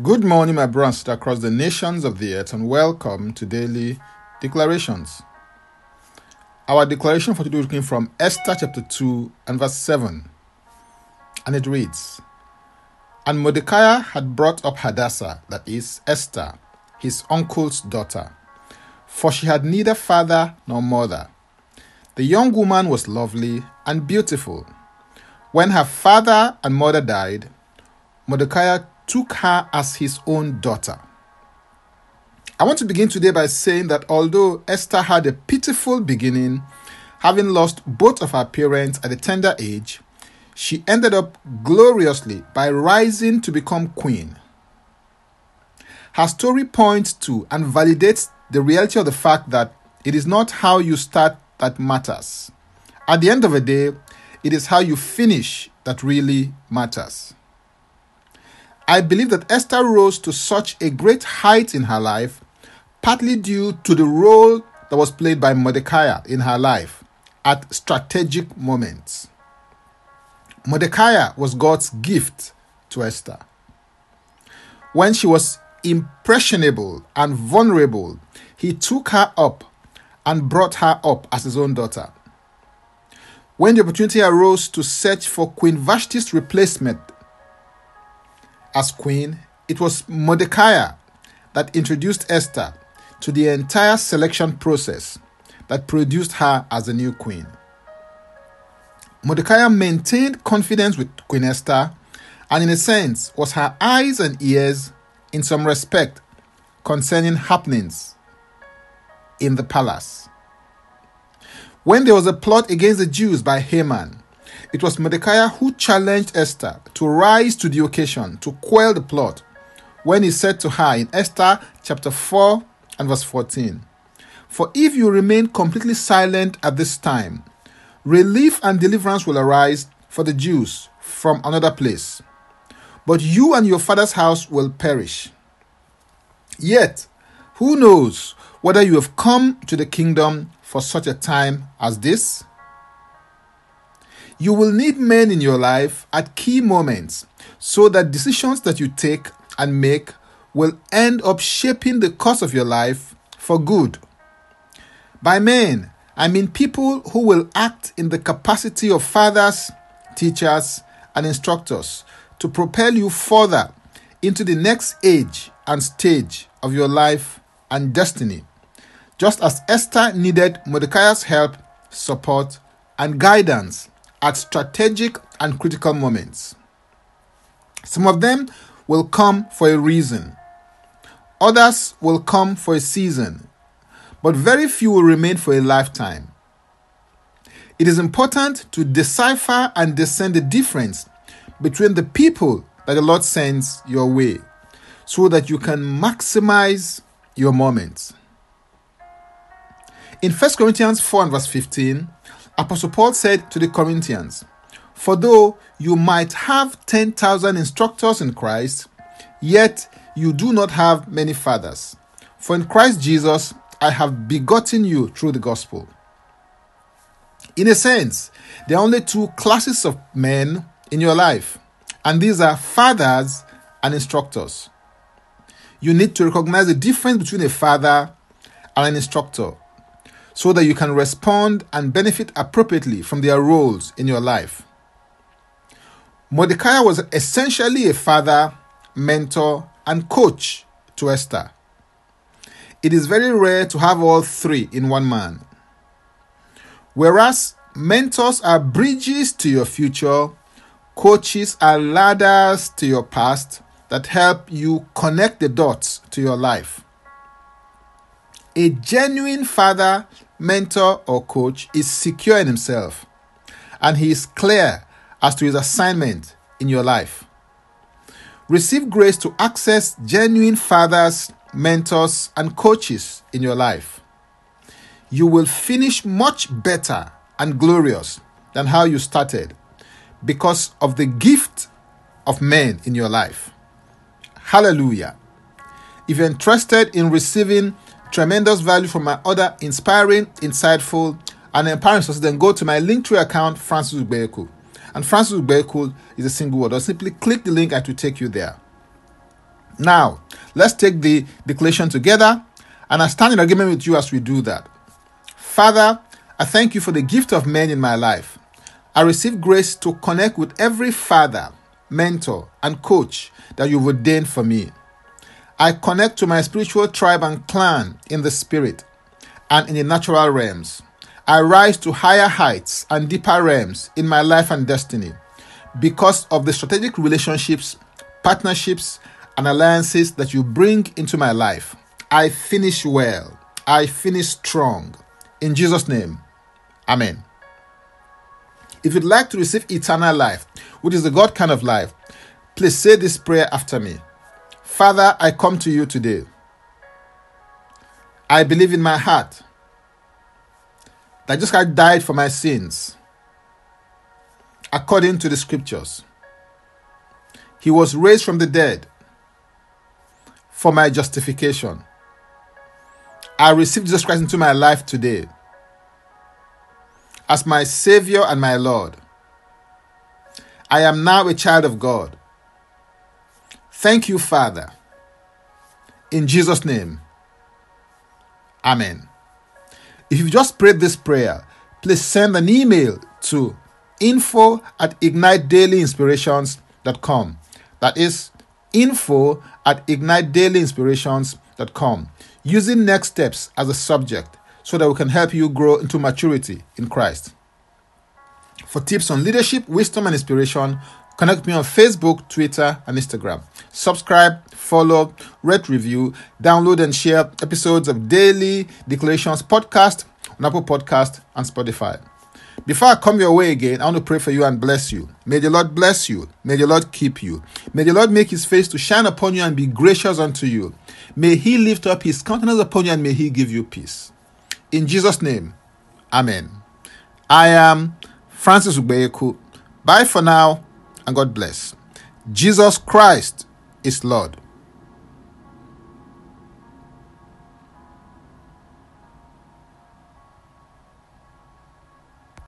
Good morning, my brothers across the nations of the earth, and welcome to Daily Declarations. Our declaration for today came from Esther chapter 2 and verse 7. And it reads And Mordecai had brought up Hadassah, that is, Esther, his uncle's daughter, for she had neither father nor mother. The young woman was lovely and beautiful. When her father and mother died, Mordecai took her as his own daughter. I want to begin today by saying that although Esther had a pitiful beginning, having lost both of her parents at a tender age, she ended up gloriously by rising to become queen. Her story points to and validates the reality of the fact that it is not how you start that matters. At the end of the day, it is how you finish that really matters. I believe that Esther rose to such a great height in her life, partly due to the role that was played by Mordecai in her life at strategic moments. Mordecai was God's gift to Esther. When she was impressionable and vulnerable, he took her up and brought her up as his own daughter. When the opportunity arose to search for Queen Vashti's replacement as queen, it was Mordecai that introduced Esther to the entire selection process that produced her as the new queen. Mordecai maintained confidence with Queen Esther and, in a sense, was her eyes and ears in some respect concerning happenings in the palace. When there was a plot against the Jews by Haman, it was Mordecai who challenged Esther to rise to the occasion to quell the plot when he said to her in Esther chapter 4 and verse 14 For if you remain completely silent at this time, relief and deliverance will arise for the Jews from another place, but you and your father's house will perish. Yet, who knows whether you have come to the kingdom for such a time as this? You will need men in your life at key moments so that decisions that you take and make will end up shaping the course of your life for good. By men, I mean people who will act in the capacity of fathers, teachers, and instructors to propel you further into the next age and stage of your life and destiny. Just as Esther needed Mordecai's help, support, and guidance at strategic and critical moments. Some of them will come for a reason, others will come for a season, but very few will remain for a lifetime. It is important to decipher and discern the difference between the people that the Lord sends your way so that you can maximize your moments. In 1 Corinthians 4 and verse 15, Apostle Paul said to the Corinthians, For though you might have 10,000 instructors in Christ, yet you do not have many fathers. For in Christ Jesus I have begotten you through the gospel. In a sense, there are only two classes of men in your life, and these are fathers and instructors. You need to recognize the difference between a father and an instructor so that you can respond and benefit appropriately from their roles in your life. Mordecai was essentially a father, mentor, and coach to Esther. It is very rare to have all three in one man. Whereas mentors are bridges to your future, coaches are ladders to your past that help you connect the dots to your life. A genuine father mentor, or coach is secure in himself and he is clear as to his assignment in your life. Receive grace to access genuine fathers, mentors, and coaches in your life. You will finish much better and glorious than how you started because of the gift of men in your life. Hallelujah. If you're interested in receiving tremendous value from my other inspiring, insightful, and empowering sources, then go to my Linktree account, Francis Ubeku. And Francis Ubeku is a single word. Or simply click the link it will take you there. Now, let's take the declaration together, and I stand in agreement with you as we do that. Father, I thank you for the gift of men in my life. I receive grace to connect with every father, mentor, and coach that you've ordained for me. I connect to my spiritual tribe and clan in the spirit and in the natural realms. I rise to higher heights and deeper realms in my life and destiny because of the strategic relationships, partnerships, and alliances that you bring into my life. I finish well. I finish strong. In Jesus' name, Amen. If you'd like to receive eternal life, which is the God kind of life, please say this prayer after me. Father, I come to you today. I believe in my heart that Jesus Christ died for my sins according to the scriptures. He was raised from the dead for my justification. I receive Jesus Christ into my life today as my Savior and my Lord. I am now a child of God. Thank you, Father. In Jesus' name. Amen. If you've just prayed this prayer, please send an email to info at ignitedailyinspirations.com. That is info at ignitedailyinspirations.com using next steps as a subject so that we can help you grow into maturity in Christ. For tips on leadership, wisdom, and inspiration, Connect me on Facebook, Twitter, and Instagram. Subscribe, follow, rate, review, download, and share episodes of Daily Declarations podcast on Apple Podcast and Spotify. Before I come your way again, I want to pray for you and bless you. May the Lord bless you. May the Lord keep you. May the Lord make his face to shine upon you and be gracious unto you. May he lift up his countenance upon you and may he give you peace. In Jesus' name, Amen. I am Francis Ubeyeku. Bye for now and God bless. Jesus Christ is Lord.